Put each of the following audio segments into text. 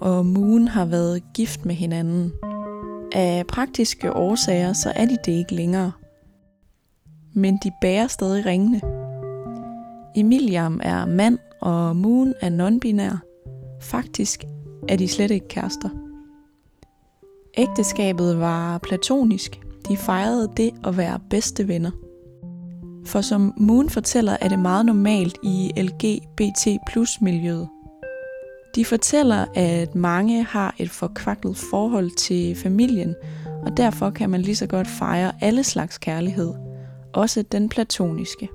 Og Moon har været gift med hinanden. Af praktiske årsager, så er de det ikke længere. Men de bærer stadig ringene. Emiliam er mand, og Moon er non-binær. Faktisk er de slet ikke kærester. Ægteskabet var platonisk. De fejrede det at være bedste venner. For som Moon fortæller, er det meget normalt i LGBT plus miljøet. De fortæller, at mange har et forkvaklet forhold til familien, og derfor kan man lige så godt fejre alle slags kærlighed, også den platoniske.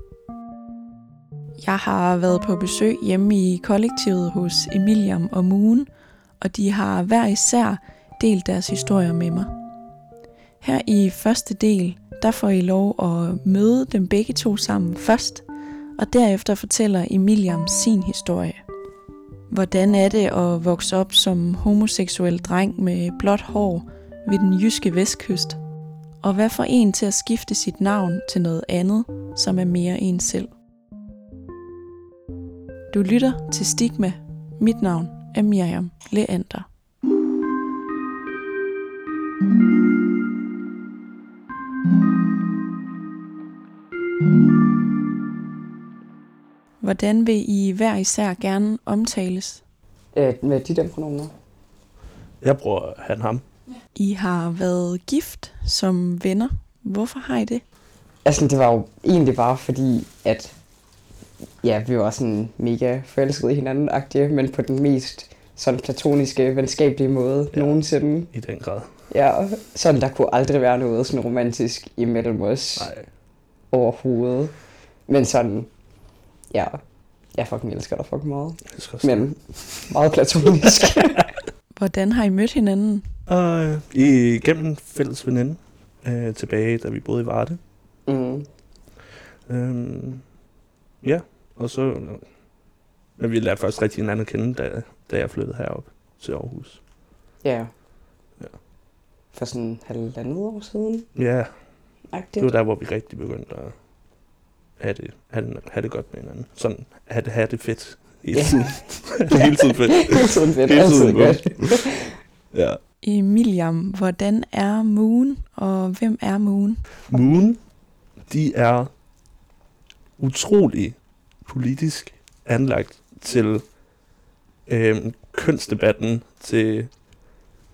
Jeg har været på besøg hjemme i kollektivet hos Emiliam og Moon, og de har hver især delt deres historier med mig. Her i første del, der får I lov at møde dem begge to sammen først, og derefter fortæller Emiliam sin historie. Hvordan er det at vokse op som homoseksuel dreng med blåt hår ved den jyske vestkyst? Og hvad får en til at skifte sit navn til noget andet, som er mere en selv? Du lytter til Stigma. Mit navn er Miriam Leander. Hvordan vil I hver især gerne omtales? Øh, med de der pronomer. Jeg bruger han ham. I har været gift som venner. Hvorfor har I det? Altså, det var jo egentlig bare fordi, at ja, vi var sådan mega forelskede i hinanden agtige, men på den mest sådan platoniske, venskabelige måde ja. nogensinde. I den grad. Ja, sådan der kunne aldrig være noget sådan romantisk imellem os Nej. overhovedet. Men sådan, ja, jeg fucking elsker dig fucking meget. Det skal også Men meget platonisk. Hvordan har I mødt hinanden? Øh, i gennem en fælles veninde øh, tilbage, da vi boede i Varde. mm. Øhm, ja, og så... Men vi lærte først rigtig hinanden at kende, da, da jeg flyttede herop til Aarhus. Ja. Ja. For sådan halvandet år siden. Ja, Agtigt. det var der, hvor vi rigtig begyndte at have det, have det, have det godt med hinanden. Sådan, have det, have det fedt. Hele Ja. tiden. Hele tiden fedt. Hele tiden fedt. Hele tiden godt. Ja. Emiliam, hvordan er Moon, og hvem er Moon? Moon, de er utrolig politisk anlagt til øh, kønsdebatten, til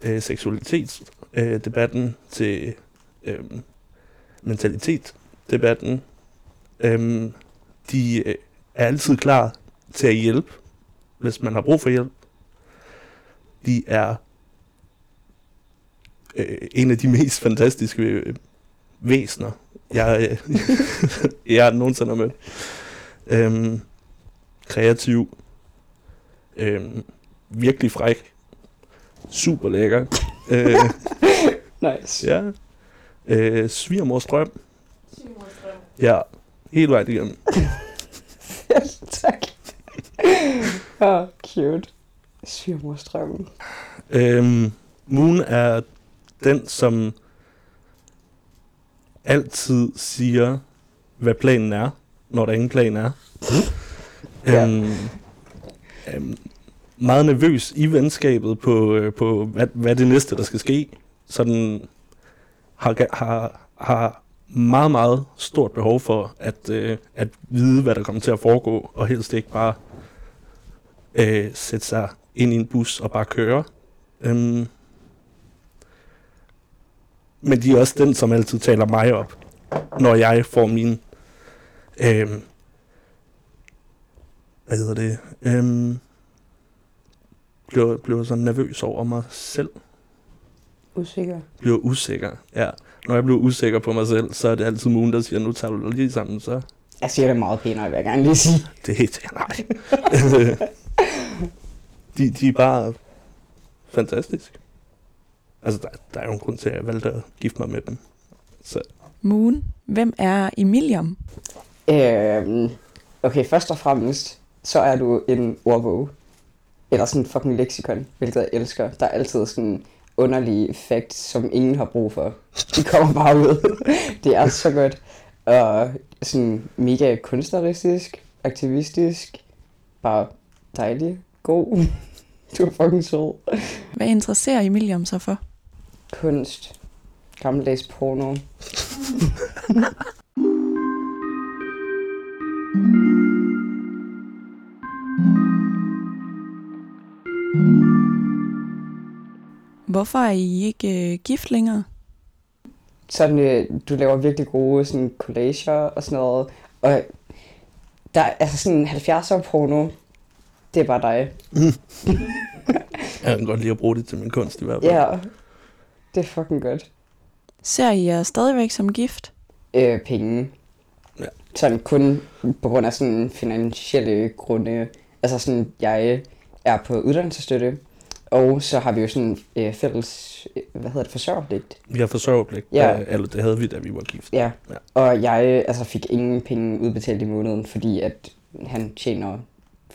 øh, seksualitetsdebatten, øh, debatten, til øh, mentalitetdebatten. Øh, de øh, er altid klar til at hjælpe, hvis man har brug for hjælp. De er øh, en af de mest fantastiske øh, væsener, jeg, øh, jeg nogensinde har mødt. Øhm, kreativ. Øhm, virkelig fræk. Super lækker. øh, Nice. ja. Øh, svigermors drøm. Ja, helt vejen igennem. tak. Åh, oh, cute. Svigermorstrømmen. Øhm, Moon er den, som altid siger, hvad planen er, når der ingen plan er. Ja. øhm, øhm, meget nervøs i venskabet på, øh, på hvad, hvad det næste, der skal ske. Sådan har, har, har meget, meget stort behov for at, øh, at vide, hvad der kommer til at foregå, og helst ikke bare øh, sætte sig ind i en bus og bare køre. Øhm, men de er også den, som altid taler mig op, når jeg får min... Øhm, hvad hedder det? Øhm, bliver, bliver sådan nervøs over mig selv. Usikker. Bliver usikker, ja. Når jeg bliver usikker på mig selv, så er det altid Moon, der siger, nu tager du dig lige sammen, så Jeg siger det meget pænere, vil jeg gerne lige sige. det er helt... Nej. de, de er bare fantastisk. Altså, der, der er jo en grund til, at jeg valgte at gifte mig med dem. Så Moon, hvem er Emiliam? Øhm, okay, først og fremmest, så er du en ordbog. Eller sådan en fucking leksikon, hvilket jeg elsker. Der er altid sådan underlige facts, som ingen har brug for. De kommer bare ud. det er så godt. Og sådan mega kunstneristisk, aktivistisk, bare dejlig, god. Du er fucking sød. Hvad interesserer Emilie om sig for? Kunst. Gammeldags porno. Hvorfor er I ikke øh, gift længere? Sådan, øh, du laver virkelig gode sådan, collager og sådan noget. Og der er altså sådan 70'er porno. Det er bare dig. Jeg kan godt lide at bruge det til min kunst i hvert fald. Ja, det er fucking godt. Ser I jer stadigvæk som gift? Øh, penge. Ja. Sådan kun på grund af sådan finansielle grunde. Altså sådan, jeg er på uddannelsesstøtte, og så har vi jo sådan øh, fælles, øh, hvad hedder det, forsørgerpligt. Vi har forsørgerpligt. Ja. Ja. Eller det havde vi, da vi var gift. Ja. Ja. Og jeg altså, fik ingen penge udbetalt i måneden, fordi at han tjener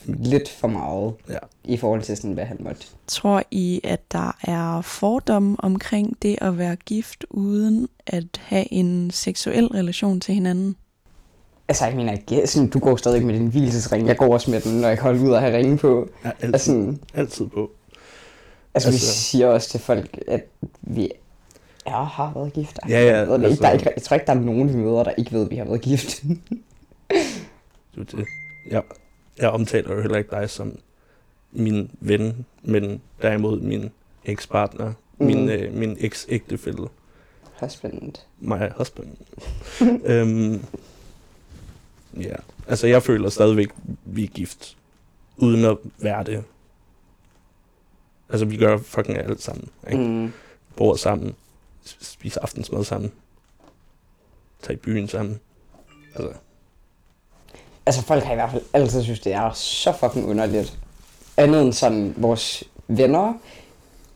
lidt for meget Ja. i forhold til sådan, hvad han måtte. Tror I, at der er fordomme omkring det at være gift uden at have en seksuel relation til hinanden? Altså, jeg mener ikke, sådan, du går stadig med din hvilesesring. Jeg går også med den, når jeg holder ud og have ringe på. Jeg er altid, Altså, altid på. Altså, vi Altså- siger også til folk, at vi er, har været gift. Ja, ja, Jeg, ved det ikke. altså- Der er ikke, jeg tror ikke, der er nogen, vi møder, der ikke ved, at vi har været gift. Du, det. Jeg, jeg omtaler jo heller ikke dig som min ven, men derimod min ekspartner, mm. min, øh, min eks-ægtefælle, Husband. my husband. øhm, ja, altså jeg føler stadigvæk, vi er gift, uden at være det. Altså vi gør fucking alt sammen, ikke? Mm. Bor sammen, spiser aftensmad sammen, tager i byen sammen. Altså, Altså, folk har i hvert fald altid synes, det er så fucking underligt. Andet end sådan vores venner.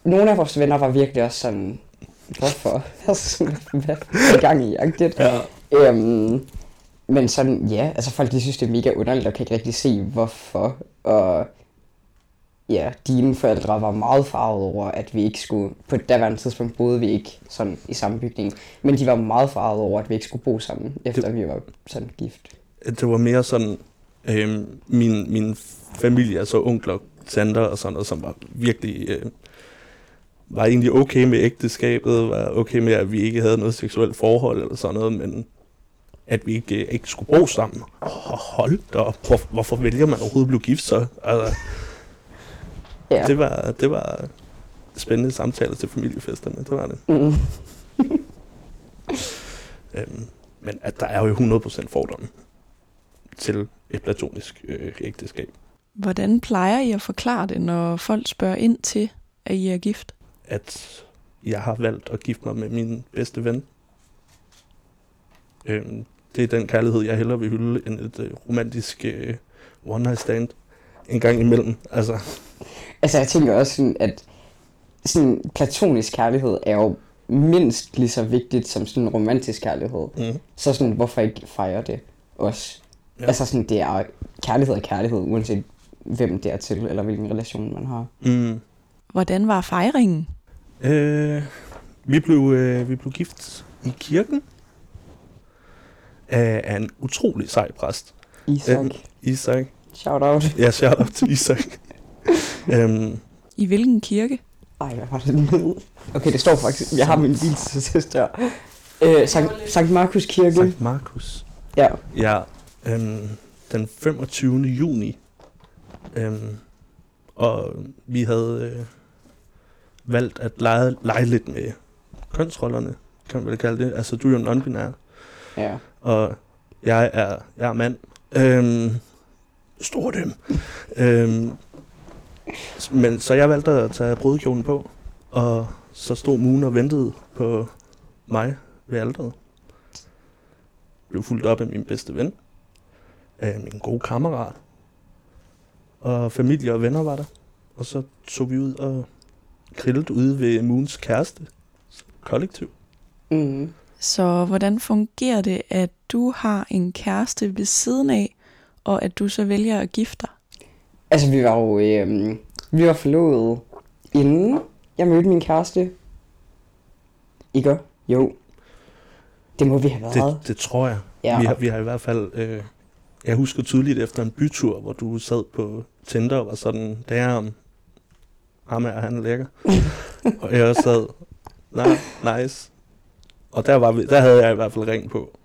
Nogle af vores venner var virkelig også sådan, hvorfor? Hvad er gang i agtigt? ja. Øhm, men sådan, ja, altså folk de synes, det er mega underligt, og kan ikke rigtig se, hvorfor. Og ja, dine forældre var meget farvet over, at vi ikke skulle, på et daværende tidspunkt boede vi ikke sådan i samme bygning, men de var meget farvet over, at vi ikke skulle bo sammen, efter vi var sådan gift. det var mere sådan, øh, min, min familie, altså onkler, tanter og sådan noget, som var virkelig, øh, var egentlig okay med ægteskabet, var okay med, at vi ikke havde noget seksuelt forhold eller sådan noget, men at vi ikke, ikke skulle bo sammen. Oh, hold da op, Hvor, hvorfor vælger man overhovedet at blive gift så? Altså, Ja. det, var, det var spændende samtaler til familiefesterne, det var det. Mm. Øhm, men at der er jo 100% fordomme til et platonisk øh, ægteskab. Hvordan plejer I at forklare det, når folk spørger ind til, at I er gift? at jeg har valgt at gifte mig med min bedste ven. Øhm, det er den kærlighed, jeg hellere vil hylde, end et øh, romantisk øh, one-night stand en gang imellem. Altså, Altså, jeg tænker også sådan, at sådan platonisk kærlighed er jo mindst lige så vigtigt som sådan romantisk kærlighed. mm, Så sådan, hvorfor ikke fejre det også? Ja. Altså sådan, det er kærlighed er kærlighed, uanset hvem det er til, eller hvilken relation man har. mm, Hvordan var fejringen? øh, vi, blev, øh, vi blev gift i kirken af, af en utrolig sej præst. Isak, Øhm, Isak. shout out. Ja, shout out til Isak. øhm, I hvilken kirke? Ej, hvad var det nu? Okay, det står faktisk, jeg har min bil til sidst der. Øh, Sankt, Sankt Markus Kirke. Sankt Markus. Ja. Ja, øhm, den 25. juni. Øhm, og vi havde øh, valgt at lege, lege lidt med kønsrollerne, kan man vel kalde det. Altså, du er jo non-binær, Ja. og jeg er, jeg er mand. Øhm, stor dem. øhm, men så jeg valgte at tage brudekjolen på, og så stod Moon og ventede på mig ved alderet. Blev fuldt op af min bedste ven, af min gode kammerat, og familie og venner var der. Og så tog vi ud og grillede ude ved Moons kæreste, kollektiv. Mm. Så hvordan fungerer det, at du har en kæreste ved siden af, og at du så vælger at gifte dig? Altså, vi var jo, øh, vi var forlovet inden jeg mødte min kæreste. Ikke? Jo. Det må vi have været. Det, det tror jeg. Ja. Vi, har, vi har i hvert fald... Øh, jeg husker tydeligt efter en bytur, hvor du sad på Tinder og var sådan, det er om ham er han er lækker. og jeg sad, nej, nice. Og der, var vi, der havde jeg i hvert fald ring på.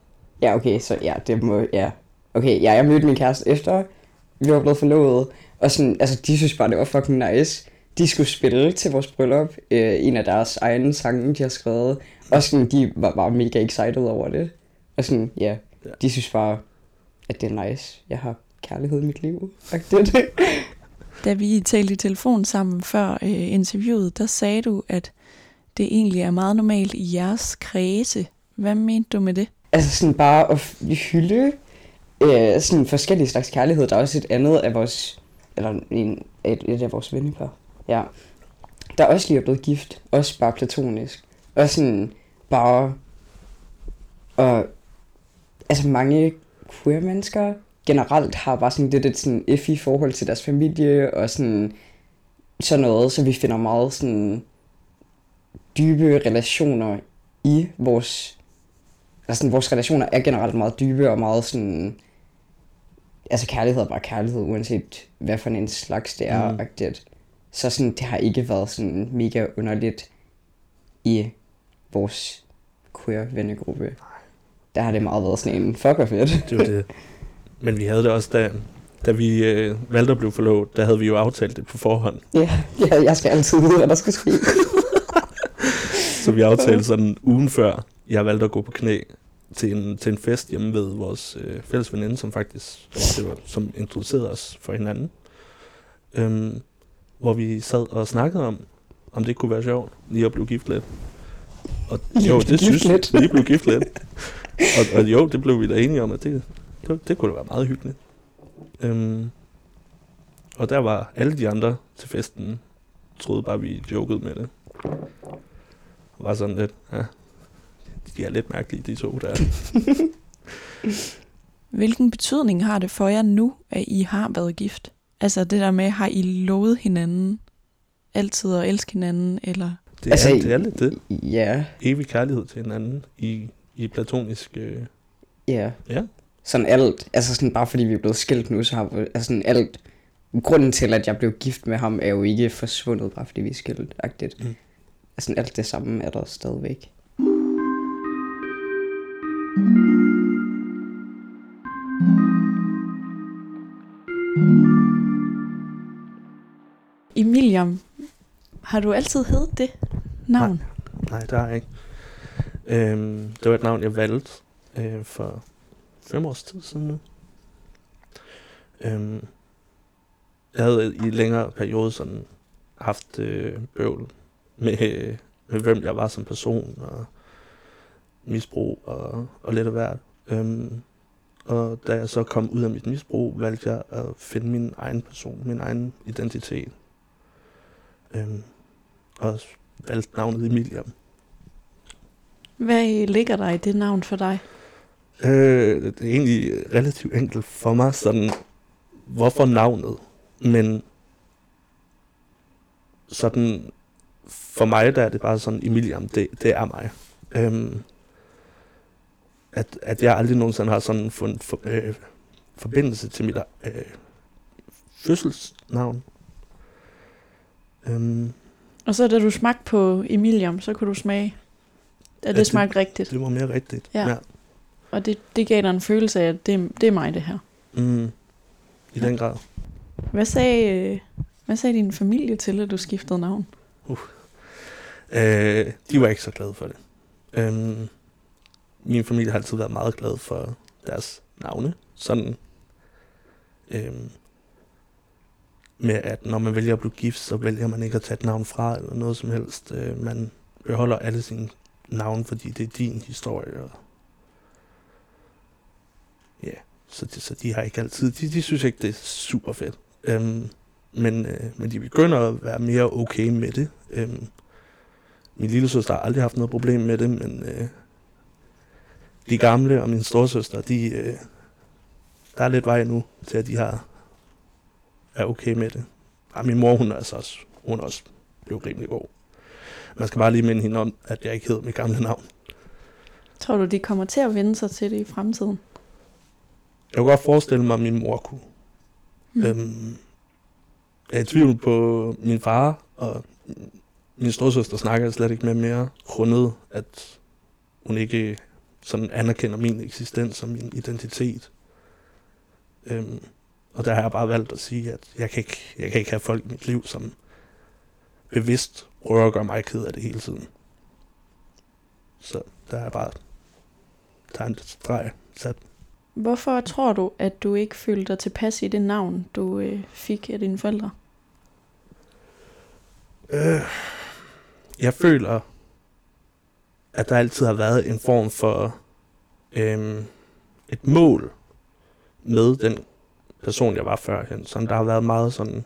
Ja, okay, så ja, det må, ja. Okay, ja, jeg mødte min kæreste efter, vi var blevet forlovet, og sådan, altså, de synes bare, det var fucking nice. De skulle spille til vores bryllup, øh, en af deres egne sange, de har skrevet, og sådan, de var bare mega excited over det. Og sådan, ja, Ja. de synes bare, at det er nice. Jeg har kærlighed i mit liv. Det. Da vi talte i telefon sammen før øh, interviewet, der sagde du, at det egentlig er meget normalt i jeres kredse. Hvad mente du med det? Altså sådan bare at hylde øh, sådan forskellige slags kærlighed. Der er også et andet af vores, eller en, et, et af vores vennepar, ja. Der også lige er blevet gift, også bare platonisk. Og sådan bare, og altså mange queer mennesker generelt har bare sådan lidt et sådan effy forhold til deres familie, og sådan, sådan noget, så vi finder meget sådan dybe relationer i vores altså sådan, vores relationer er generelt meget dybe og meget sådan, altså kærlighed er bare kærlighed, uanset hvad for en slags det er. Mm. Mm. Så sådan, det har ikke været sådan mega underligt i vores queer vennegruppe. Der har det meget været sådan en fuck of it. Det var det. Men vi havde det også, da, da vi øh, valgte at blive forlovet, der havde vi jo aftalt det på forhånd. ja, ja, jeg skal altid vide, hvad der skal ske. Så vi aftalte sådan ugen før, jeg valgte at gå på knæ til en, til en fest hjemme ved vores øh, fælles veninde, som faktisk det var, som introducerede os for hinanden. Øhm, hvor vi sad og snakkede om, om det kunne være sjovt lige at blive gift lidt. Og Lige jo, det synes lidt. vi. Lige blive gift lidt. Og, og jo, det blev vi da enige om, at det, det, det kunne da være meget hyggeligt. Øhm, og der var alle de andre til festen, troede bare, vi jokede med det. Var sådan lidt, ja, de er lidt mærkelige, de to der. Hvilken betydning har det for jer nu, at I har været gift? Altså det der med, har I lovet hinanden altid at elske hinanden, eller Det er, Altså, det er lidt det. ja, Evig kærlighed til hinanden i, i platonisk... Øh, ja. ja, Sådan alt, altså sådan bare fordi vi er blevet skilt nu, så har vi, altså sådan alt, grunden til, at jeg blev gift med ham, er jo ikke forsvundet, bare fordi vi er skilt. Mm. Altså alt det samme er der stadigvæk. William, har du altid heddet det navn? nej, det har jeg ikke. Øhm, det var et navn, jeg valgte øh, for fem års tid siden nu. Øhm, jeg havde i længere periode sådan haft øh, bøvl med, øh, med, hvem jeg var som person, og misbrug og, og lidt af hvert. Øhm, og da jeg så kom ud af mit misbrug, valgte jeg at finde min egen person, min egen identitet. Øhm, og valgte navnet Emiliam. Hvad ligger der i det navn for dig? Øh, det er egentlig relativt enkelt for mig, sådan, hvorfor navnet? Men sådan, for mig der er det bare sådan, Emiliam, det, det er mig. Øhm, at, at jeg aldrig nogensinde har sådan fundet for, øh, forbindelse til mit øh, fødselsnavn. Øhm, Og så da du smagte på Emiliam, så kunne du smage, at Ja, det det- smagte rigtigt. det var mere rigtigt. Ja. ja. Og det, det gav dig en følelse af, at det, det er mig det her. Mm, I den grad. Hvad sagde, hvad sagde din familie til, at du skiftede navn? Øh, de var ikke så glade for det. Øhm, min familie har altid været meget glad for deres navne. Sådan øhm, med, at når man vælger at blive gift, så vælger man ikke at tage et navn fra eller noget som helst. Øh, man beholder alle sine navne, fordi det er din historie. Og ja, så, de, så de har ikke altid, de, de synes ikke, det er super fedt. Øhm, men, øh, men de begynder at være mere okay med det. Øhm, min lille søster har aldrig haft noget problem med det, men øh, de gamle og min storsøster, de, øh, der er lidt vej nu til, at de har, er okay med det. Og min mor, hun er altså også, hun er også blevet rimelig god. Man skal bare lige minde hende om, at jeg ikke hedder mit gamle navn. Tror du, de kommer til at vende sig til det i fremtiden? Jeg kunne godt forestille mig, at min mor kunne. Mm. Øhm, er i tvivl på min far, og min storsøster snakker jeg slet ikke med mere, grundet at hun ikke sådan anerkender min eksistens og min identitet. Øhm, og der har jeg bare valgt at sige, at jeg kan ikke, jeg kan ikke have folk i mit liv, som bevidst prøver at gøre mig ked af det hele tiden. Så der er bare der er en streg sat. Hvorfor tror du, at du ikke følte dig tilpas i det navn, du øh, fik af dine forældre? Øh, jeg føler, at der altid har været en form for øh, et mål med den person, jeg var førhen. Så der har været meget sådan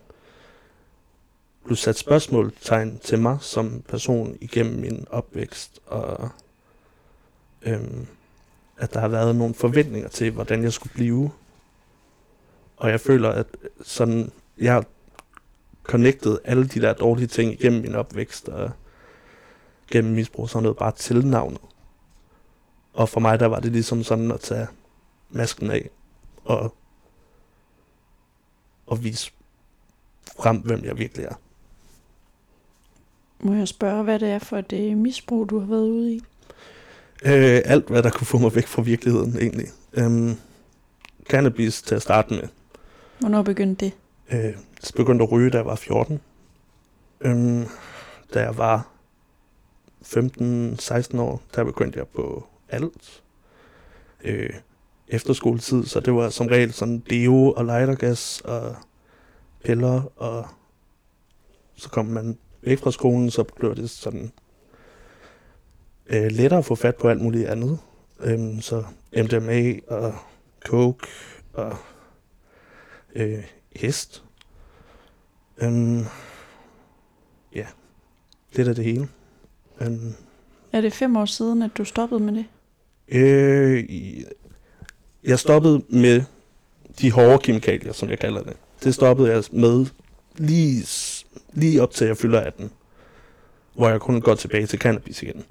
du sat spørgsmålstegn til mig som person igennem min opvækst, og øhm, at der har været nogle forventninger til, hvordan jeg skulle blive. Og jeg føler, at sådan, jeg har connectet alle de der dårlige ting igennem min opvækst, og gennem misbrug, sådan noget bare til navnet. Og for mig, der var det ligesom sådan at tage masken af, og, og vise frem, hvem jeg virkelig er. Må jeg spørge, hvad det er for et øh, misbrug, du har været ude i? Øh, alt, hvad der kunne få mig væk fra virkeligheden, egentlig. Øhm, cannabis til at starte med. Hvornår begyndte det? Øh, jeg begyndte at ryge, da jeg var 14. Øhm, da jeg var 15-16 år, der begyndte jeg på alt. Øh, efterskoletid, så det var som regel sådan deo og lightergas og piller, og så kom man væk fra skolen, så blev det sådan øh, lettere at få fat på alt muligt andet. Øhm, så MDMA og coke og øh, hest. Øhm, ja, det er det hele. Øhm, Er det fem år siden, at du stoppede med det? øh, jeg stoppede med de hårde kemikalier, som jeg kalder det. Det stoppede jeg med lige, lige op til jeg fylder 18, hvor jeg kun går tilbage til cannabis igen.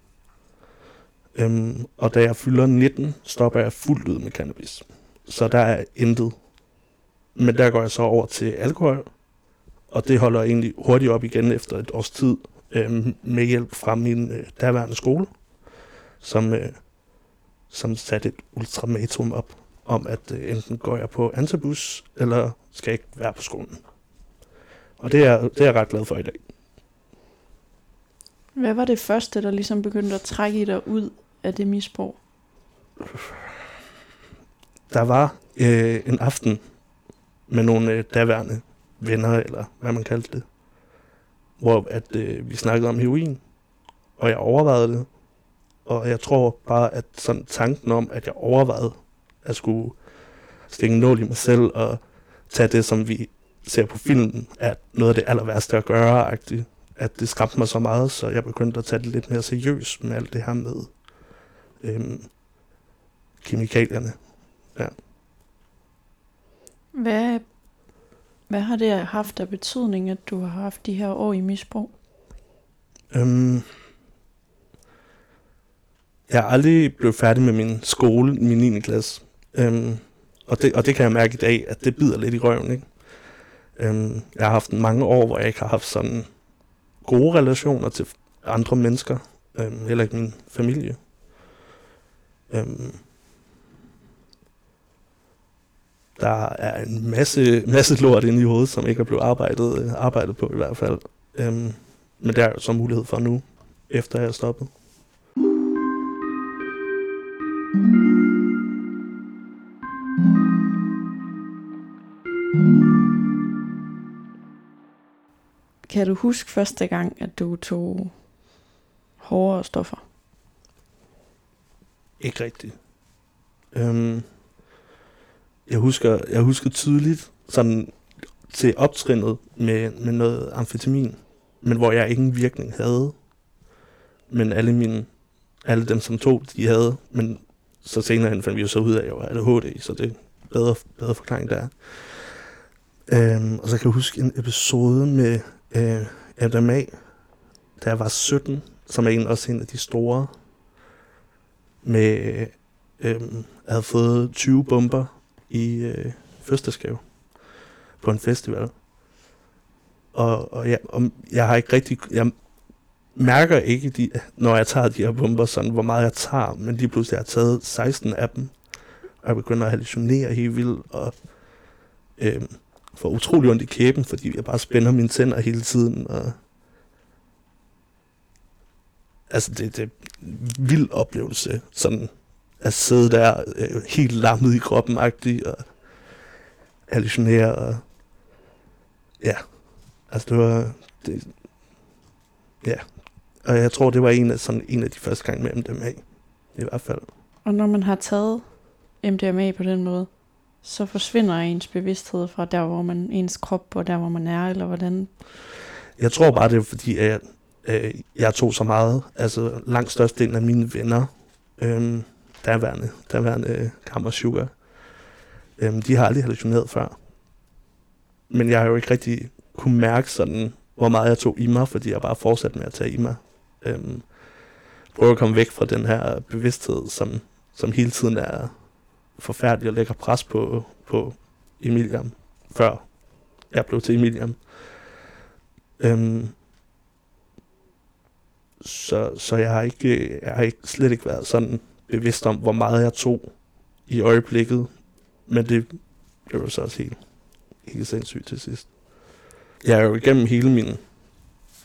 Øhm, og da jeg fylder 19, stopper jeg fuldt ud med cannabis. Så der er intet. Men der går jeg så over til alkohol, og det holder egentlig hurtigt op igen efter et års tid, øhm, med hjælp fra min øh, daværende skole, som, øh, som satte et ultimatum op, om at øh, enten går jeg på antibus, eller skal jeg ikke være på skolen. Og det er, det er jeg ret glad for i dag. Hvad var det første, der ligesom begyndte at trække dig ud af det misbrug? Der var øh, en aften med nogle øh, daværende venner, eller hvad man kaldte det, hvor at, øh, vi snakkede om heroin, og jeg overvejede det. Og jeg tror bare, at sådan tanken om, at jeg overvejede at skulle stikke en nål i mig selv og tage det, som vi ser på filmen, er noget af det aller værste at gøre, -agtigt. at det skræmte mig så meget, så jeg begyndte at tage det lidt mere seriøst med alt det her med øhm, kemikalierne. Hvad, hvad har det haft af betydning, at du har haft de her år i misbrug? Øhm, jeg er aldrig blevet færdig med min skole min 9. klasse. Øhm, og, det, og det kan jeg mærke i dag, at det bider lidt i røven. Ikke? Øhm, jeg har haft mange år, hvor jeg ikke har haft sådan gode relationer til andre mennesker. Øhm, heller ikke min familie. Øhm, der er en masse, masse lort inde i hovedet, som ikke er blevet arbejdet, øh, arbejdet på i hvert fald. Øhm, men det er jo så mulighed for nu, efter jeg er stoppet. Kan du huske første gang, at du tog hårdere stoffer? Ikke rigtigt. Øhm, jeg, husker, jeg husker tydeligt sådan til optrinnet med, med noget amfetamin, men hvor jeg ingen virkning havde. Men alle mine, alle dem som tog, de havde, men så senere hen fandt vi jo så ud af, at jeg var ADHD, så det er bedre, bedre forklaring der. Øhm, og så kan jeg huske en episode med øh, MDMA, da jeg var 17, som er en, også en af de store, med, øh, jeg havde fået 20 bomber i øh, fødselsdagsgave på en festival. og, og, jeg, og jeg har ikke rigtig, jeg mærker ikke, de, når jeg tager de her bomber, sådan, hvor meget jeg tager, men lige pludselig har jeg taget 16 af dem, og jeg begynder at hallucinere helt vildt, og øh, får utrolig ondt i kæben, fordi jeg bare spænder mine tænder hele tiden, og altså det, det er en vild oplevelse, sådan at sidde der øh, helt lammet i kroppen og hallucinere, og ja, altså det var, det, ja, og jeg tror, det var en af, sådan, en af de første gange med MDMA, i hvert fald. Og når man har taget MDMA på den måde, så forsvinder ens bevidsthed fra der, hvor man, ens krop, og der, hvor man er, eller hvordan? Jeg tror bare, det er fordi, at øh, jeg tog så meget, altså langt størstedelen af mine venner, øhm, øh, derværende, derværende Kammer Sugar, øh, de har aldrig hallucineret før. Men jeg har jo ikke rigtig kunne mærke sådan, hvor meget jeg tog i mig, fordi jeg bare fortsatte med at tage i mig. Øh, prøve at komme væk fra den her bevidsthed, som, som hele tiden er forfærdelig at lægger pres på, på Emilian, før jeg blev til Emilian. Øhm, så, så jeg har ikke, jeg har ikke slet ikke været sådan bevidst om, hvor meget jeg tog i øjeblikket. Men det blev jo så også helt, helt sindssygt til sidst. Jeg er jo igennem hele min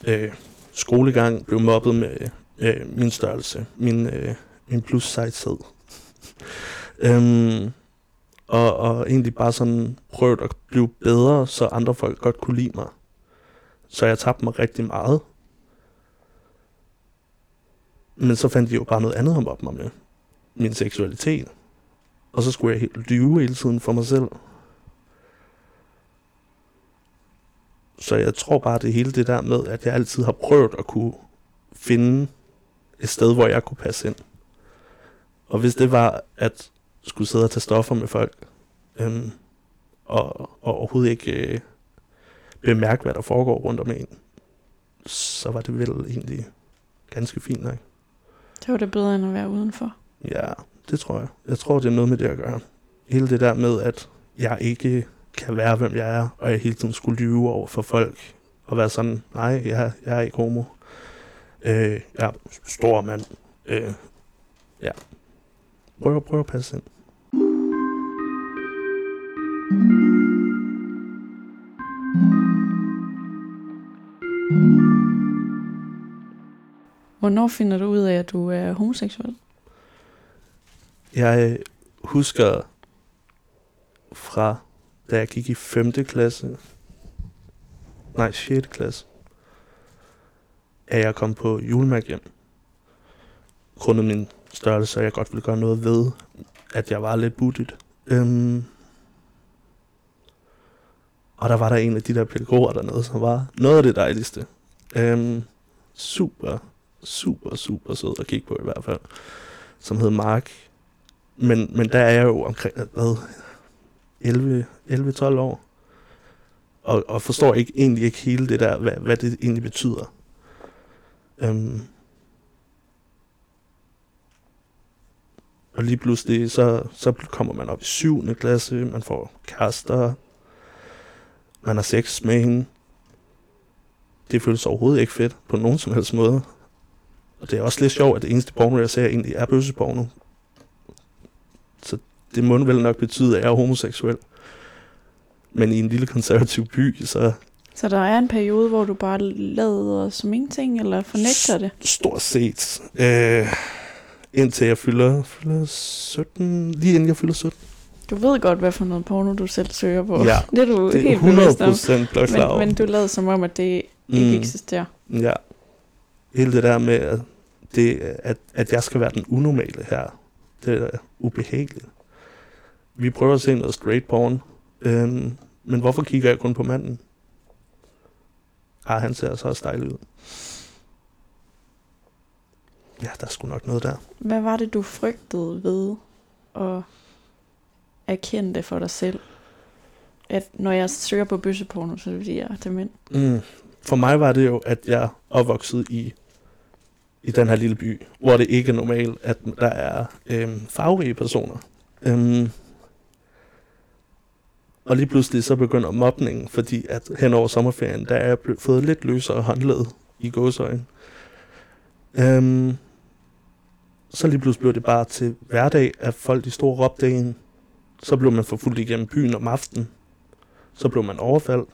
øh, skolegang blev mobbet med øh, min størrelse, min, øh, min plus size øhm, og, og egentlig bare sådan prøvet at blive bedre, så andre folk godt kunne lide mig. Så jeg tabte mig rigtig meget. Men så fandt de jo bare noget andet om mig med. Min seksualitet. Og så skulle jeg helt lyve hele tiden for mig selv. Så jeg tror bare, det hele det der med, at jeg altid har prøvet at kunne finde et sted, hvor jeg kunne passe ind. Og hvis det var at skulle sidde og tage stoffer med folk, øhm, og, og overhovedet ikke øh, bemærke, hvad der foregår rundt om en, så var det vel egentlig ganske fint nok. Det var det bedre end at være udenfor. Ja, det tror jeg. Jeg tror, det er noget med det at gøre. Hele det der med, at jeg ikke kan være, hvem jeg er, og jeg hele tiden skulle lyve over for folk, og være sådan, nej, jeg, jeg er ikke homo. Øh, jeg er stor mand. Øh, ja. Prøv, prøv at passe ind. Hvornår finder du ud af, at du er homoseksuel? Jeg øh, husker fra, da jeg gik i 5. klasse, nej, 6. klasse, at jeg kom på julemærk hjem. Grundet min størrelse, og jeg godt ville gøre noget ved, at jeg var lidt buddigt. Øhm, og der var der en af de der pædagoger dernede, som var noget af det dejligste. Øhm, super, super, super sød at kigge på i hvert fald. Som hed Mark. Men, men der er jeg jo omkring, hvad, 11-12 år. Og, og forstår ikke, egentlig ikke hele det der, hvad, hvad det egentlig betyder. Øhm, og lige pludselig, så, så kommer man op i 7. klasse, man får kærester, man har sex med hende. Det føles overhovedet ikke fedt på nogen som helst måde. Og det er også lidt sjovt, at det eneste porno, jeg ser, egentlig er bøsseporno. Så det må vel nok betyde, at jeg er homoseksuel. Men i en lille konservativ by, så... Så der er en periode, hvor du bare lader som ingenting, eller fornægter det? Stort set. Øh, indtil jeg fylder, fylder 17, lige inden jeg fylder 17. Du ved godt, hvad for noget porno du selv søger på. Ja, det er du det er helt 100 bevidst om. Men, men du lader som om, at det ikke Mm. eksisterer. Ja. Hele det der med, at, det, at, at jeg skal være den unormale her, det er ubehageligt. Vi prøver at se noget straight porn, øhm, men hvorfor kigger jeg kun på manden? Ah, han ser så også dejlig ud. Ja, der er sgu nok noget der. Hvad var det, du frygtede ved at erkende det for dig selv? At når jeg søger på bøsseporno, så er det fordi, jeg er dement. Mm. For mig var det jo, at jeg opvoksede i, i den her lille by, hvor det ikke er normalt, at der er øhm, farverige personer. Øhm, Og lige pludselig så begynder mobningen, fordi at hen over sommerferien, der er jeg fået lidt løsere håndled i gåsøjen. Øhm, så lige pludselig blev det bare til hverdag, at folk de store råbte en. Så blev man forfulgt igennem byen om aftenen. Så blev man overfaldt.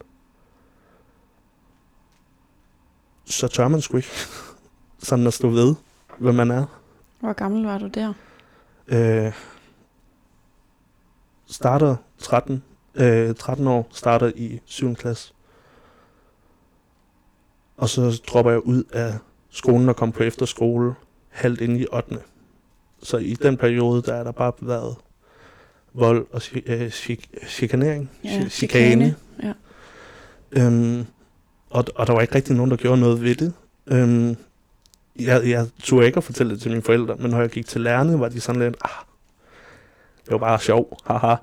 Så tør man sgu ikke sådan at stå ved, hvad man er. Hvor gammel var du der? Øh, starter 13, øh, 13 år, starter i 7. klasse. Og så dropper jeg ud af skolen og kommer på efterskole halvt ind i 8. Så i den periode, der er der bare været vold og øh, chik- chikanering. Ja, chi- chikane. Ja. Øhm, og, og der var ikke rigtig nogen, der gjorde noget ved det. Øhm, jeg, jeg turde ikke at fortælle det til mine forældre, men når jeg gik til lærerne, var de sådan lidt, ah, det var bare sjov, haha.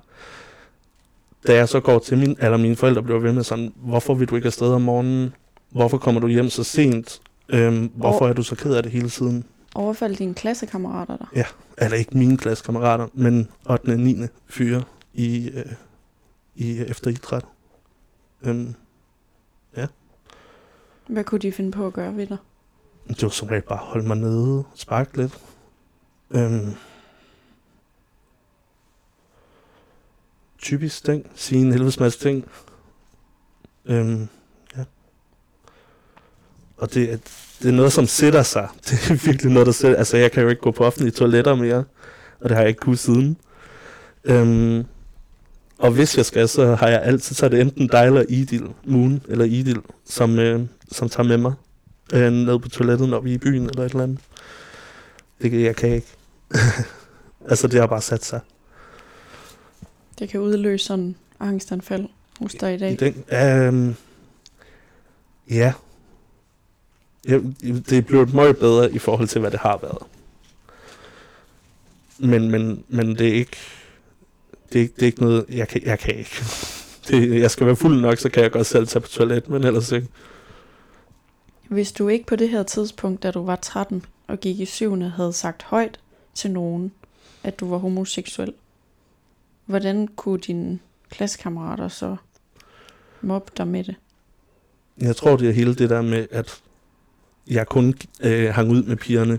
Da jeg så går til min, eller mine forældre bliver ved med sådan, hvorfor vil du ikke afsted om morgenen? Hvorfor kommer du hjem så sent? Øhm, hvorfor er du så ked af det hele tiden? Overfaldt dine klassekammerater dig? Eller ikke mine klassekammerater, men 8. og 9. fyre i, øh, i efter idræt. Øhm, Hvad kunne de finde på at gøre ved dig? Det var som regel bare at holde mig nede, sparke lidt. Øhm, typisk ting, sige en helvedes masse ting. Øhm, ja. Og det, er- det er noget, som sætter sig. Det er virkelig noget, der sætter Altså, jeg kan jo ikke gå på offentlige toiletter mere, og det har jeg ikke kunnet siden. Øhm, og hvis jeg skal, så har jeg altid, så er det enten dig eller Idil, Moon eller Idil, som, øh, som tager med mig øh, ned på toilettet, når vi er i byen eller et eller andet. Det jeg kan ikke. altså, det har bare sat sig. Det kan udløse sådan angstanfald hos dig i dag. I den, øhm, ja. Det er blevet meget bedre i forhold til, hvad det har været. Men, men, men det er ikke... Det er, ikke- det er ikke noget... Jeg kan, jeg kan ikke. Det, jeg skal være fuld nok, så kan jeg godt selv tage på toilet, men ellers ikke. Hvis du ikke på det her tidspunkt, da du var 13 og gik i 7. havde sagt højt til nogen, at du var homoseksuel, hvordan kunne dine klassekammerater så mobbe dig med det? Jeg tror, det er hele det der med, at jeg kun øh, hang ud med pigerne.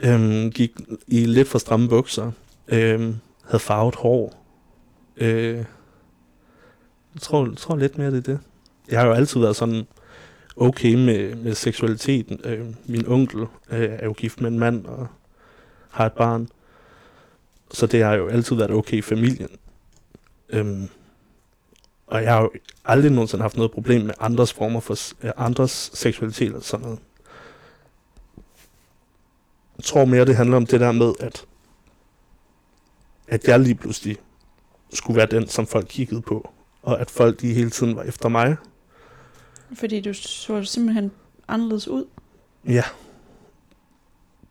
Øhm, gik i lidt for stramme bukser. Øhm, havde farvet hår. Øh, jeg tror, jeg tror lidt mere, det er det. Jeg har jo altid været sådan okay med, med seksualiteten. Øh, min onkel øh, er jo gift med en mand og har et barn. Så det har jo altid været okay i familien. Øhm, og jeg har jo aldrig nogensinde haft noget problem med andres former for øh, andres seksualitet og sådan noget. Jeg tror mere, det handler om det der med, at, at jeg lige pludselig skulle være den, som folk kiggede på. Og at folk de hele tiden var efter mig. Fordi du så simpelthen anderledes ud, Ja,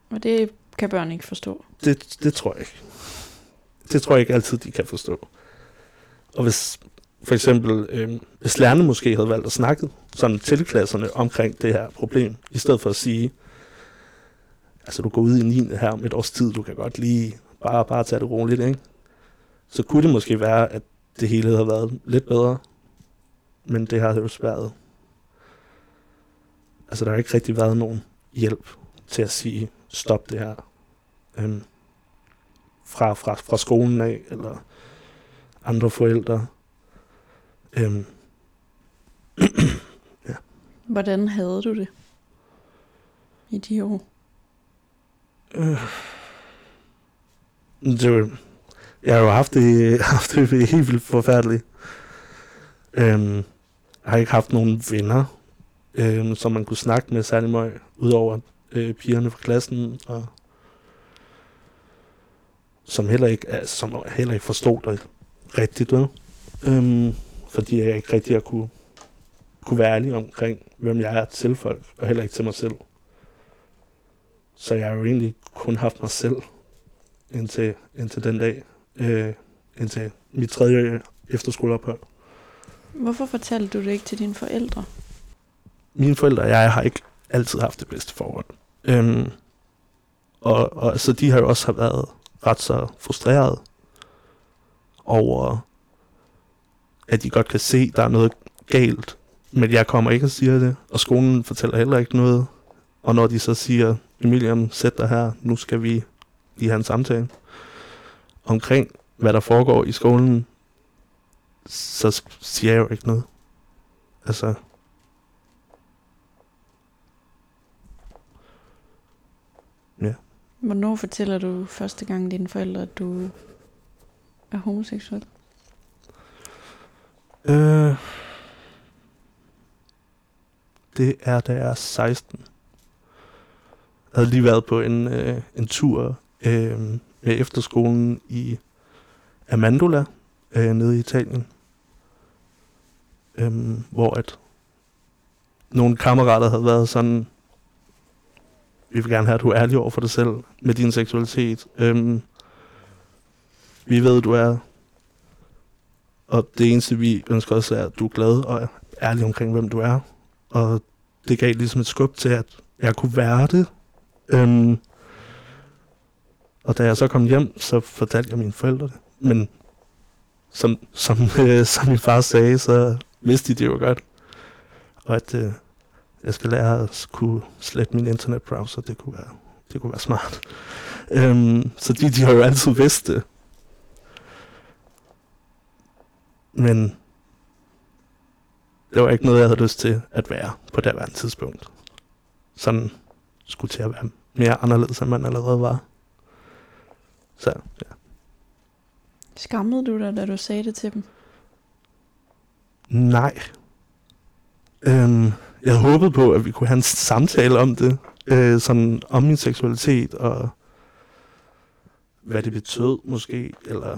og det kan børn ikke forstå. det, det tror jeg ikke. Det tror jeg ikke altid, de kan forstå. Og hvis for eksempel, øh, hvis lærerne måske havde valgt at snakke sådan til klasserne omkring det her problem, i stedet for at sige, altså du går ud i 9. her om et års tid, du kan godt lige bare, bare tage det roligt, ikke? Så kunne det måske være, at det hele havde været lidt bedre, men det har jo spærret. altså der har ikke rigtig været nogen hjælp til at sige, stop det her, øhm, fra, fra, fra skolen af, eller andre forældre. Øhm, Hvordan havde du det i de år? øh, det var, jeg har jo haft det, haft det helt vildt forfærdeligt. Øhm, jeg har ikke haft nogen venner, øhm, som man kunne snakke med særlig meget, udover øh, pigerne fra klassen, og som heller ikke, er, som heller ikke forstod det rigtigt, vel? Øhm, fordi jeg ikke rigtig har kunne, kunne være ærlig omkring, hvem jeg er til folk, og heller ikke til mig selv. Så jeg har jo egentlig kun haft mig selv indtil, indtil den dag, øh, indtil mit tredje efterskoleophold. Hvorfor fortalte du det ikke til dine forældre? Mine forældre og jeg har ikke altid haft det bedste forhold. Øhm, og, og så de har jo også været ret så frustreret over, at de godt kan se, at der er noget galt, men jeg kommer ikke og siger det, og skolen fortæller heller ikke noget. Og når de så siger, Emilian, sæt dig her, nu skal vi lige have en samtale omkring, hvad der foregår i skolen, så siger jeg jo ikke noget. Altså, Hvornår fortæller du første gang dine forældre, at du er homoseksuel? Øh, det er da jeg er 16. Jeg havde lige været på en, øh, en tur øh, med efterskolen i Amandola, øh, nede i Italien. Øh, hvor at nogle kammerater havde været sådan, vi vil gerne have, at du er ærlig over for dig selv med din seksualitet. Øh, vi ved, du er, og det eneste, vi ønsker os, er, at du er glad og ærlig omkring, hvem du er. Og det gav ligesom et skub til, at jeg kunne være det. Øhm, og da jeg så kom hjem, så fortalte jeg mine forældre det. Men som, som, øh, som min far sagde, så vidste de det jo godt. Og at øh, jeg skal lære at kunne slette min internetbrowser, det kunne være, det kunne være smart. Øhm, så de, de har jo altid vidst det. Men det var ikke noget, jeg havde lyst til at være på det her tidspunkt. Sådan skulle til at være mere anderledes, end man allerede var. Så ja. Skammede du dig, da du sagde det til dem? Nej. Øhm, jeg håbet på, at vi kunne have en samtale om det. Øh, sådan om min seksualitet og hvad det betød måske, eller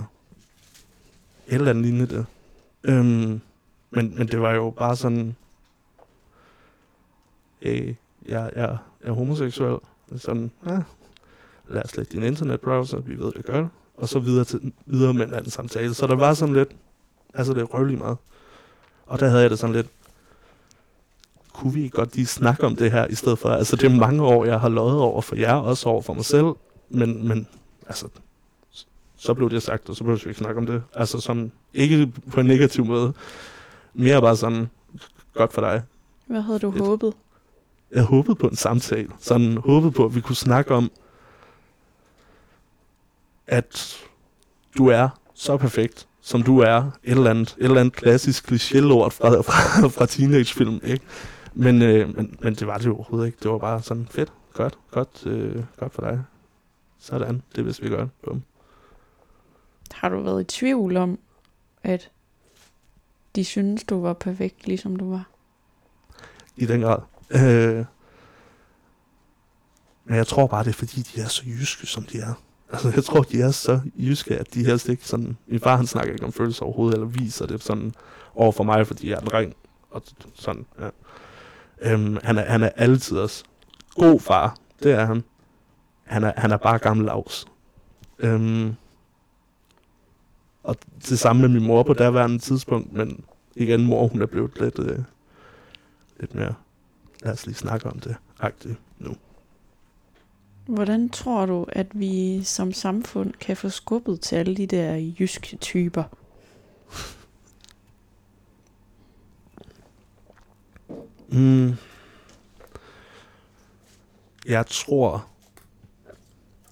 et eller andet lignende det. Øhm, men, men det var jo bare sådan, øh, jeg, jeg er homoseksuel. Sådan, ja, lad os lægge din internetbrowser, vi ved det gør. Og så videre, til, videre med en anden samtale. Så der var sådan lidt, altså det røvlig meget. Og der havde jeg det sådan lidt, kunne vi godt lige snakke om det her i stedet for, altså det er mange år, jeg har løjet over for jer, også over for mig selv, men, men altså, så blev det sagt, og så behøver vi ikke snakke om det. Altså som, ikke på en negativ måde, mere bare sådan, godt for dig. Hvad havde du Et- håbet? Jeg håbede på en samtale, sådan håbede på, at vi kunne snakke om, at du er så perfekt, som du er, et eller andet, et eller andet klassisk kliché-lort fra, fra, fra teenagefilm, ikke? Men, øh, men, men det var det jo overhovedet ikke. Det var bare sådan fedt, godt, godt, øh, godt for dig. Sådan, det vidste vi godt. Bum. Har du været i tvivl om, at de synes, du var perfekt, ligesom du var? I den grad. Øh, men jeg tror bare, det er fordi, de er så jyske, som de er. Altså, jeg tror, de er så jyske, at de helst ikke sådan... Min far, han snakker ikke om følelser overhovedet, eller viser det sådan over for mig, fordi jeg er en dreng. Og sådan, ja. Øhm, han, er, han er altid også god far. Det er han. Han er, han er bare gammel lavs. Øhm, og det samme med min mor på daværende tidspunkt, men igen, mor, hun er blevet lidt, øh, lidt mere, lad os lige snakke om det, agtigt nu. Hvordan tror du, at vi som samfund kan få skubbet til alle de der jyske typer? Mm. Jeg tror,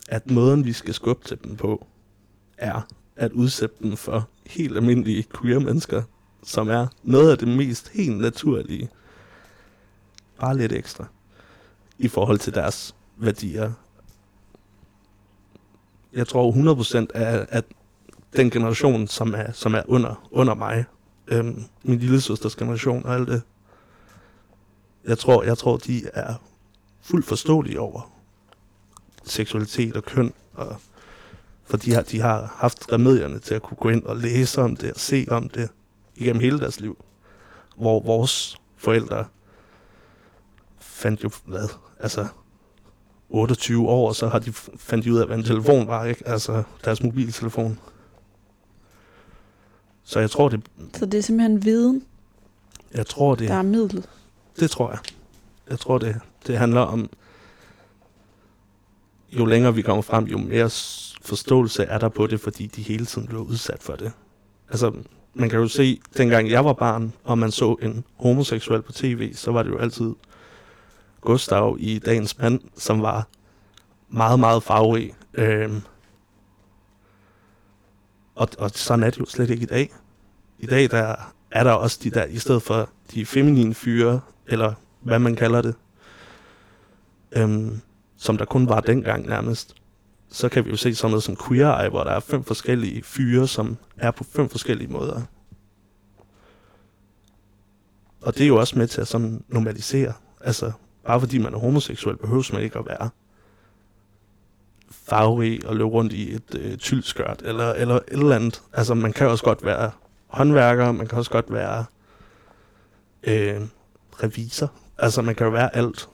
at måden, vi skal skubbe til dem på, er at udsætte dem for helt almindelige queer mennesker, som er noget af det mest helt naturlige. Bare lidt ekstra. I forhold til deres værdier. Jeg tror 100% af, at den generation, som er, som er under, under mig, øhm, min lille søsters generation og alt det, jeg tror, jeg tror, de er fuldt forståelige over seksualitet og køn, og for de har, de har haft remedierne til at kunne gå ind og læse om det og se om det igennem hele deres liv. Hvor vores forældre fandt jo, hvad, altså 28 år, så har de fandt de ud af, hvad en telefon var, ikke? Altså deres mobiltelefon. Så jeg tror, det, Så det er simpelthen viden, jeg tror, det, der er midlet. Det tror jeg. Jeg tror, det, det handler om, jo længere vi kommer frem, jo mere forståelse er der på det, fordi de hele tiden blev udsat for det. Altså, man kan jo se, dengang jeg var barn, og man så en homoseksuel på tv, så var det jo altid Gustav i Dagens Mand, som var meget, meget farverig. Øhm, og, og sådan er det jo slet ikke i dag. I dag der er der også de der, i stedet for de feminine fyre, eller hvad man kalder det, øhm, som der kun var dengang nærmest, så kan vi jo se sådan noget som Queer Eye, hvor der er fem forskellige fyre, som er på fem forskellige måder. Og det er jo også med til at sådan normalisere. Altså, bare fordi man er homoseksuel, behøver man ikke at være farverig og løbe rundt i et øh, tyldskørt, eller, eller et eller andet. Altså, man kan også godt være håndværker, man kan også godt være øh, revisor. Altså, man kan jo være alt.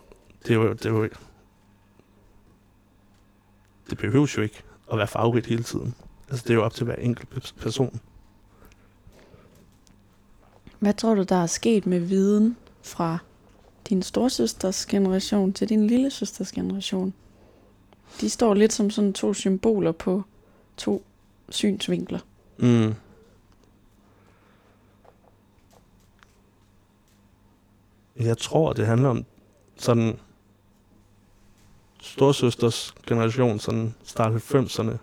Det er jo, det er jo det behøves jo ikke at være farverigt hele tiden. Altså, det er jo op til hver enkelt person. Hvad tror du, der er sket med viden fra din storsøsters generation til din lille søsters generation? De står lidt som sådan to symboler på to synsvinkler. Mm. Jeg tror, det handler om sådan storsøsters generation, sådan start 90'erne,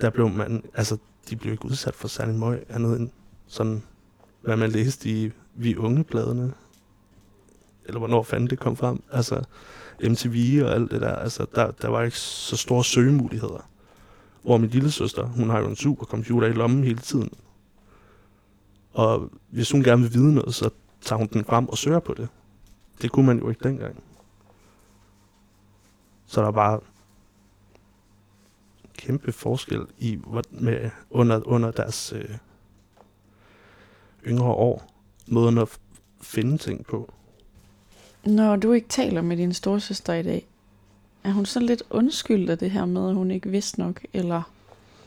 der blev man, altså, de blev ikke udsat for særlig møg andet end sådan, hvad man læste i Vi Unge-bladene. Eller hvornår fanden det kom frem. Altså, MTV og alt det der. Altså, der, der var ikke så store søgemuligheder. Hvor min lille søster, hun har jo en supercomputer i lommen hele tiden. Og hvis hun gerne vil vide noget, så tager hun den frem og søger på det. Det kunne man jo ikke dengang. Så der er bare kæmpe forskel i med under, under deres øh, yngre år, måden at finde ting på. Når du ikke taler med din storsøster i dag, er hun så lidt undskyldt af det her med, at hun ikke vidste nok, eller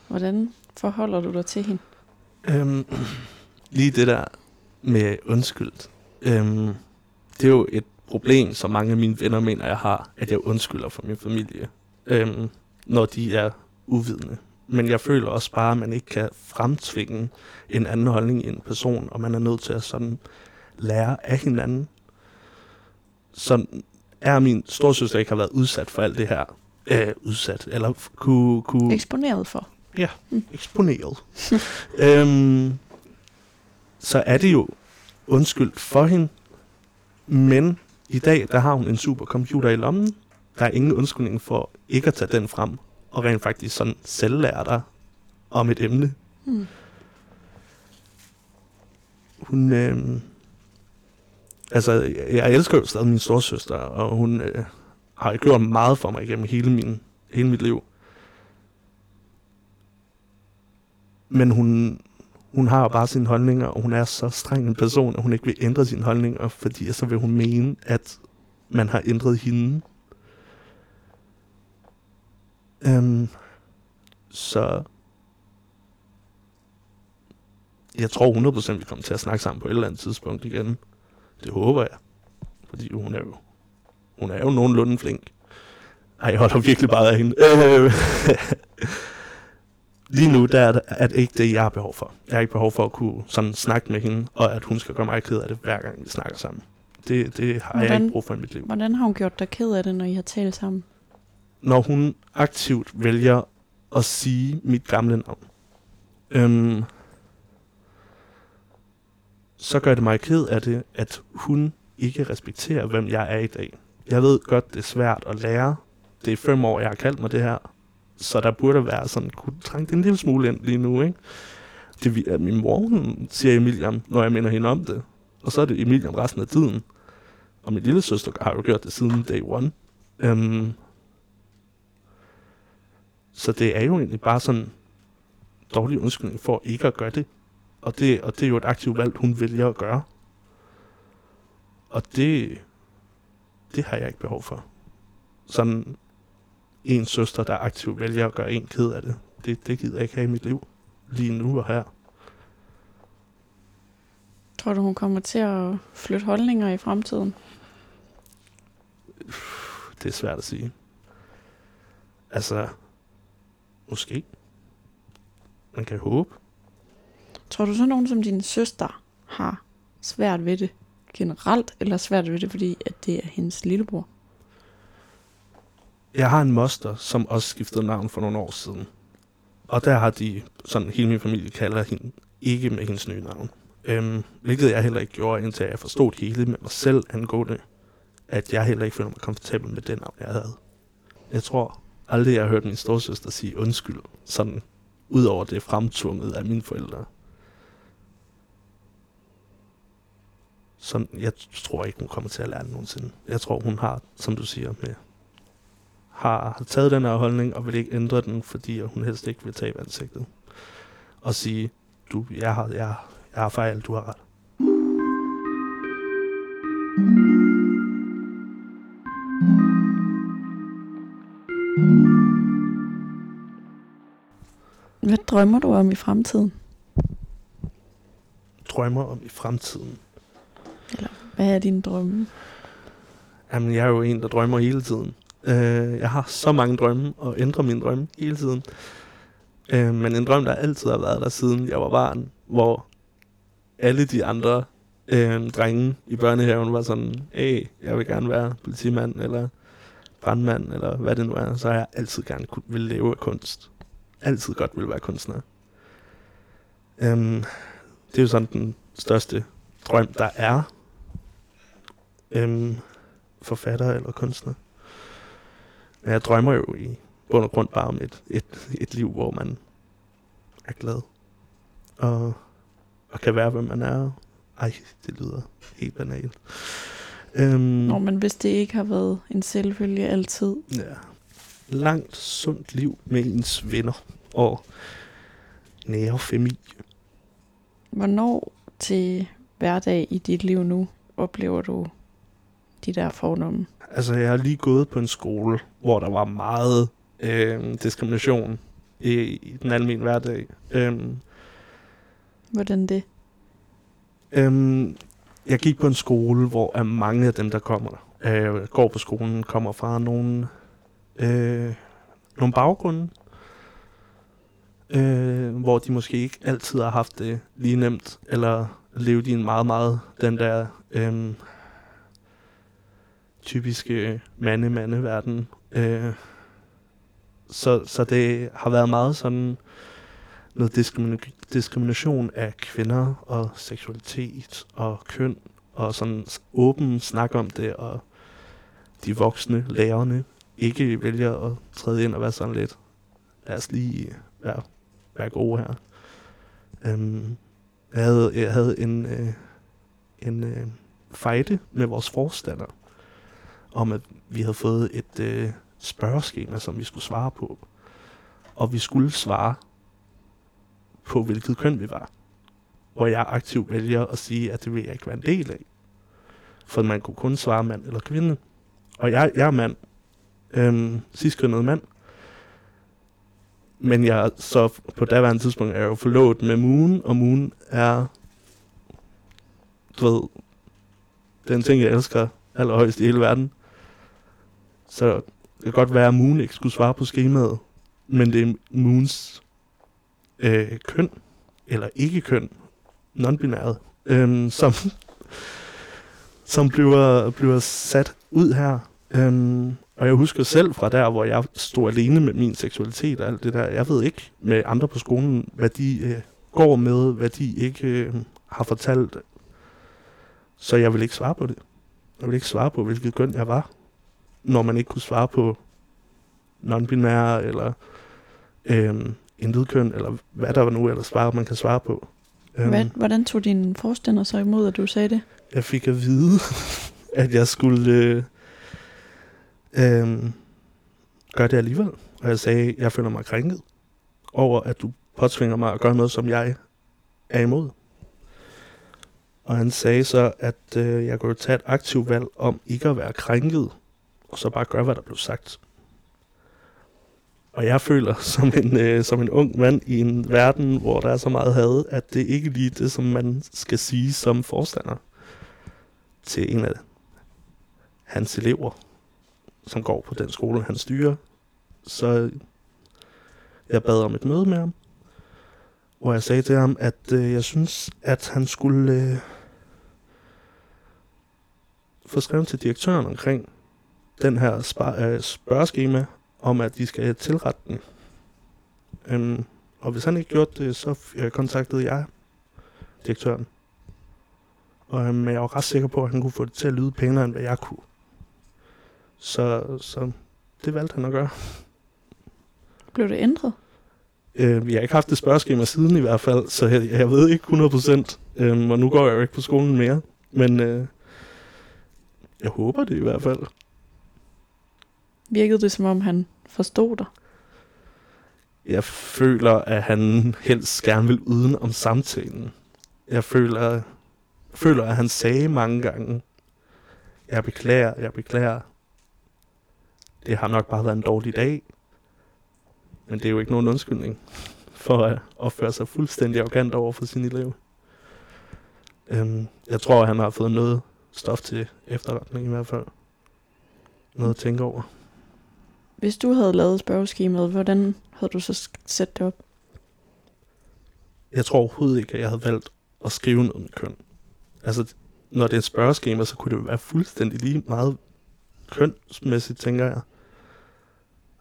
hvordan forholder du dig til hende? Øhm, lige det der med undskyldt. Øhm, det er jo et problem, som mange af mine venner mener, jeg har, at jeg undskylder for min familie, øhm, når de er uvidende. Men jeg føler også bare, at man ikke kan fremtvinge en anden holdning i en person, og man er nødt til at sådan lære af hinanden. Så er min storsøster ikke har været udsat for alt det her. Øh, udsat, eller kunne... kunne Eksponeret for. Ja, eksponeret. øhm, så er det jo undskyldt for hende, men i dag, der har hun en supercomputer i lommen. Der er ingen undskyldning for ikke at tage den frem, og rent faktisk sådan selv lære dig om et emne. Hmm. Hun, øh, altså, jeg elsker jo stadig min storsøster, og hun øh, har gjort meget for mig igennem hele, min, hele mit liv. Men hun, hun har bare sine holdninger, og hun er så streng en person, at hun ikke vil ændre sine holdninger, fordi så vil hun mene, at man har ændret hende. Øhm, så jeg tror 100% vi kommer til at snakke sammen på et eller andet tidspunkt igen. Det håber jeg. Fordi hun er jo, hun er jo nogenlunde flink. Ej, jeg holder virkelig bare af hende. Øh, lige nu, der er det, ikke det, jeg har behov for. Jeg har ikke behov for at kunne sådan snakke med hende, og at hun skal gøre mig ked af det, hver gang vi snakker sammen. Det, det har hvordan, jeg ikke brug for i mit liv. Hvordan har hun gjort dig ked af det, når I har talt sammen? Når hun aktivt vælger at sige mit gamle navn, øhm, så gør det mig ked af det, at hun ikke respekterer, hvem jeg er i dag. Jeg ved godt, det er svært at lære. Det er fem år, jeg har kaldt mig det her. Så der burde være sådan, kunne trænge en lille smule ind lige nu, ikke? Det er min mor, hun siger Emilian, når jeg minder hende om det. Og så er det Emilian resten af tiden. Og min lille søster har jo gjort det siden day one. Øhm, så det er jo egentlig bare sådan dårlig undskyldning for ikke at gøre det. Og det, og det er jo et aktivt valg, hun vælger at gøre. Og det, det har jeg ikke behov for. Sådan en søster, der aktivt vælger at gøre en ked af det. Det, det gider jeg ikke have i mit liv. Lige nu og her. Tror du, hun kommer til at flytte holdninger i fremtiden? Det er svært at sige. Altså, måske. Man kan håbe. Tror du så nogen som din søster har svært ved det generelt, eller svært ved det, fordi at det er hendes lillebror? Jeg har en moster, som også skiftede navn for nogle år siden. Og der har de, sådan hele min familie kalder hende, ikke med hendes nye navn. Øhm, hvilket jeg heller ikke gjorde, indtil jeg forstod hele med mig selv angående, at jeg heller ikke føler mig komfortabel med den navn, jeg havde. Jeg tror aldrig, jeg har hørt min storsøster sige undskyld, sådan ud over det fremtvunget af mine forældre. Sådan, jeg tror ikke, hun kommer til at lære det nogensinde. Jeg tror, hun har, som du siger, med, har, har taget den her holdning og vil ikke ændre den, fordi hun helst ikke vil tabe ansigtet. Og sige, du, jeg har, jeg, jeg har fejl, du har ret. Hvad drømmer du om i fremtiden? Drømmer om i fremtiden. Hvad er dine drømme? Jamen, jeg er jo en, der drømmer hele tiden. Øh, jeg har så mange drømme, og ændrer mine drømme hele tiden. Øh, men en drøm, der altid har været der, siden jeg var barn, hvor alle de andre øh, drenge i børnehaven var sådan, hey, jeg vil gerne være politimand, eller brandmand, eller hvad det nu er, så har jeg altid gerne kunne, vil leve af kunst. Altid godt vil være kunstner. Øhm, det er jo sådan den største drøm, der er. Øhm, forfatter eller kunstner. Men jeg drømmer jo i bund og grund bare om et, et, et liv, hvor man er glad. Og, og kan være, hvem man er. Ej, det lyder helt banalt. Øhm, Nå, men hvis det ikke har været en selvfølge altid. Ja. Langt, sundt liv med ens venner og nære familie. Hvornår til hverdag i dit liv nu oplever du de der fordomme? Altså, jeg har lige gået på en skole, hvor der var meget øh, diskrimination i, i den almindelige hverdag. Øhm, Hvordan det? øhm, jeg gik på en skole, hvor er mange af dem, der kommer, øh, går på skolen, kommer fra nogle, øh, nogle baggrunde, øh, hvor de måske ikke altid har haft det lige nemt, eller levet i en meget, meget den der øh, typiske mande-mande-verden. Øh, så, så det har været meget sådan noget diskrimin- diskrimination af kvinder og seksualitet og køn og sådan åben snak om det, og de voksne lærerne ikke vælger at træde ind og være sådan lidt, lad os lige være, være gode her. Um, jeg havde, jeg havde en, øh, en øh, fejde med vores forstander, om at vi havde fået et øh, spørgeskema, som vi skulle svare på. Og vi skulle svare på, hvilket køn vi var. Hvor jeg aktivt vælger at sige, at det vil jeg ikke være en del af. For man kunne kun svare mand eller kvinde. Og jeg, jeg er mand. Øhm, sidst mand. Men jeg så på daværende tidspunkt er jeg jo forlovet med Moon, og Moon er, du ved, den ting, jeg elsker allerhøjst i hele verden. Så det kan godt være, at Moon ikke skulle svare på skemaet, men det er Moons øh, køn, eller ikke køn, non-binæret, øh, som, som bliver, bliver sat ud her. Øh, og jeg husker selv fra der, hvor jeg stod alene med min seksualitet og alt det der. Jeg ved ikke med andre på skolen, hvad de øh, går med, hvad de ikke øh, har fortalt. Så jeg vil ikke svare på det. Jeg vil ikke svare på, hvilket køn jeg var, når man ikke kunne svare på non-binære eller øh, intet køn, eller hvad der var nu ellers var, man kan svare på. Hvad, hvordan tog din forstander så imod, at du sagde det? Jeg fik at vide, at jeg skulle øh, øh, gøre det alligevel. Og jeg sagde, at jeg føler mig krænket over, at du påtvinger mig at gøre noget, som jeg er imod. Og han sagde så, at øh, jeg kunne tage et aktivt valg om ikke at være krænket, og så bare gøre, hvad der blev sagt. Og jeg føler som en, øh, som en ung mand i en verden, hvor der er så meget had, at det ikke lige det, som man skal sige som forstander til en af hans elever, som går på den skole, han styrer. Så jeg bad om et møde med ham. hvor jeg sagde til ham, at øh, jeg synes, at han skulle øh, få skrevet til direktøren omkring den her spar- øh, spørgeskema, om at de skal tilrette den. Øhm, og hvis han ikke gjorde det, så øh, kontaktede jeg direktøren. Og øhm, jeg var ret sikker på, at han kunne få det til at lyde pænere, end hvad jeg kunne. Så, så det valgte han at gøre. Blev det ændret? Øh, vi har ikke haft det spørgeskema siden i hvert fald, så jeg, jeg ved ikke 100%, øh, og nu går jeg jo ikke på skolen mere. Men øh, jeg håber det i hvert fald. Virkede det, som om han forstod dig? Jeg føler, at han helst gerne vil uden om samtalen. Jeg føler, føler, at han sagde mange gange, jeg beklager, jeg beklager. Det har nok bare været en dårlig dag. Men det er jo ikke nogen undskyldning for at opføre sig fuldstændig arrogant over for sin elev. Øhm, jeg tror, at han har fået noget stof til efterretning i hvert fald. Noget at tænke over. Hvis du havde lavet spørgeskemaet, hvordan havde du så sat det op? Jeg tror overhovedet ikke, at jeg havde valgt at skrive noget med køn. Altså, når det er et spørgeskema, så kunne det være fuldstændig lige meget kønsmæssigt, tænker jeg.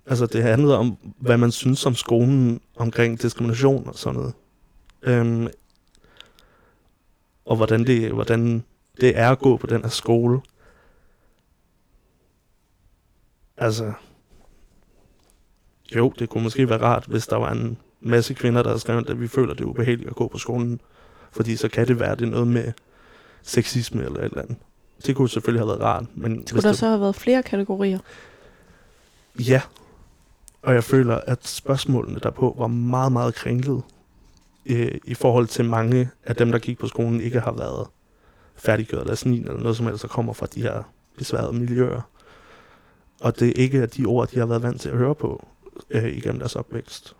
Altså, det handlede om, hvad man synes om skolen omkring diskrimination og sådan noget. Øhm, og hvordan det, hvordan det er at gå på den her skole. Altså, jo, det kunne måske være rart, hvis der var en masse kvinder, der havde skrevet, at vi føler, det er ubehageligt at gå på skolen. Fordi så kan det være, det er noget med sexisme eller et eller andet. Det kunne selvfølgelig have været rart. Men Skulle der det, så have været flere kategorier? Ja. Og jeg føler, at spørgsmålene derpå var meget, meget kringlet. Øh, I forhold til mange af dem, der gik på skolen, ikke har været færdiggjort deres 9. eller noget som helst, der kommer fra de her besværede miljøer. Og det er ikke de ord, de har været vant til at høre på øh, igennem deres opvækst.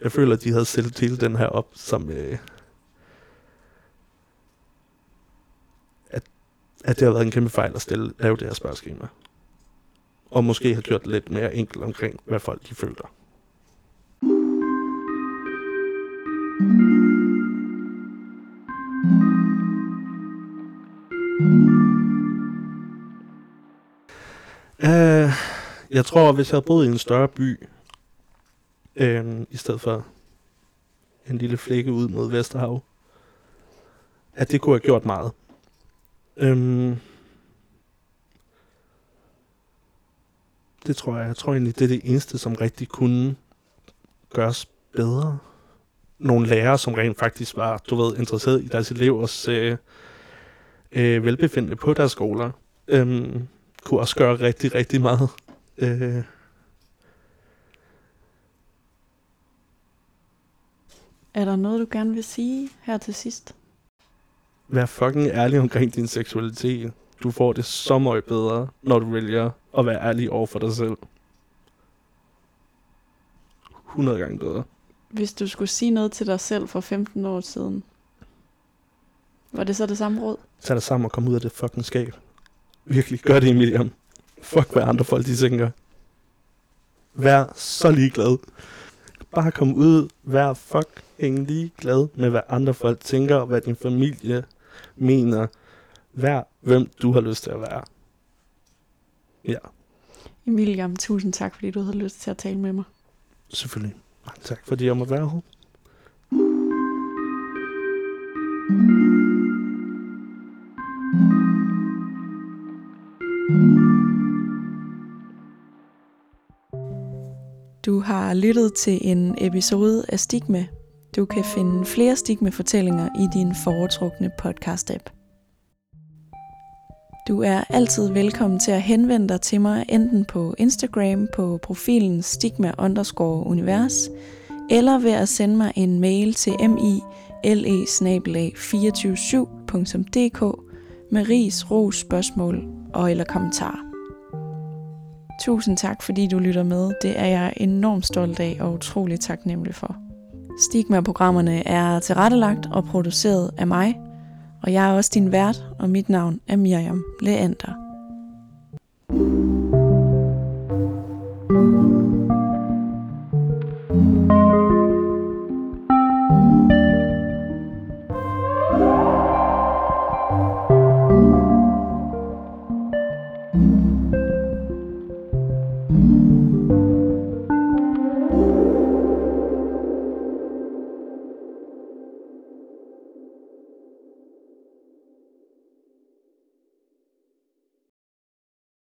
Jeg føler, at de havde stillet til den her op som... Øh, at, at det har været en kæmpe fejl at stille, lave det her spørgeskema. Og måske have gjort det lidt mere enkelt omkring, hvad folk de føler. Uh, jeg tror, hvis jeg havde boet i en større by, uh, i stedet for en lille flække ud mod Vesterhav, at det kunne have gjort meget. Øhm, det tror jeg. Jeg tror egentlig, det er det eneste, som rigtig kunne gøres bedre. Nogle lærere, som rent faktisk var, du ved, interesseret i deres elevers øh, øh, velbefindende på deres skoler, øhm, kunne også gøre rigtig, rigtig meget. Øh, Er der noget, du gerne vil sige her til sidst? vær fucking ærlig omkring din seksualitet. Du får det så meget bedre, når du vælger at være ærlig over for dig selv. 100 gange bedre. Hvis du skulle sige noget til dig selv for 15 år siden, var det så det samme råd? Tag dig sammen og kom ud af det fucking skab. Virkelig, gør det, Emilian. Fuck, hvad andre folk de tænker. Vær så ligeglad. Bare kom ud, vær fucking ligeglad med, hvad andre folk tænker, og hvad din familie mener. Vær, hvem du har lyst til at være. Ja, Emilie, tusind tak, fordi du havde lyst til at tale med mig. selvfølgelig. Tak, fordi jeg må være her. Du har lyttet til en episode af Stigma. Du kan finde flere Stigma-fortællinger i din foretrukne podcast-app. Du er altid velkommen til at henvende dig til mig enten på Instagram på profilen stigma underscore univers, eller ved at sende mig en mail til mile 247dk med ris, ros, spørgsmål og eller kommentarer. Tusind tak, fordi du lytter med. Det er jeg enormt stolt af og utrolig taknemmelig for. Stigma-programmerne er tilrettelagt og produceret af mig, og jeg er også din vært, og mit navn er Miriam Leander. thank you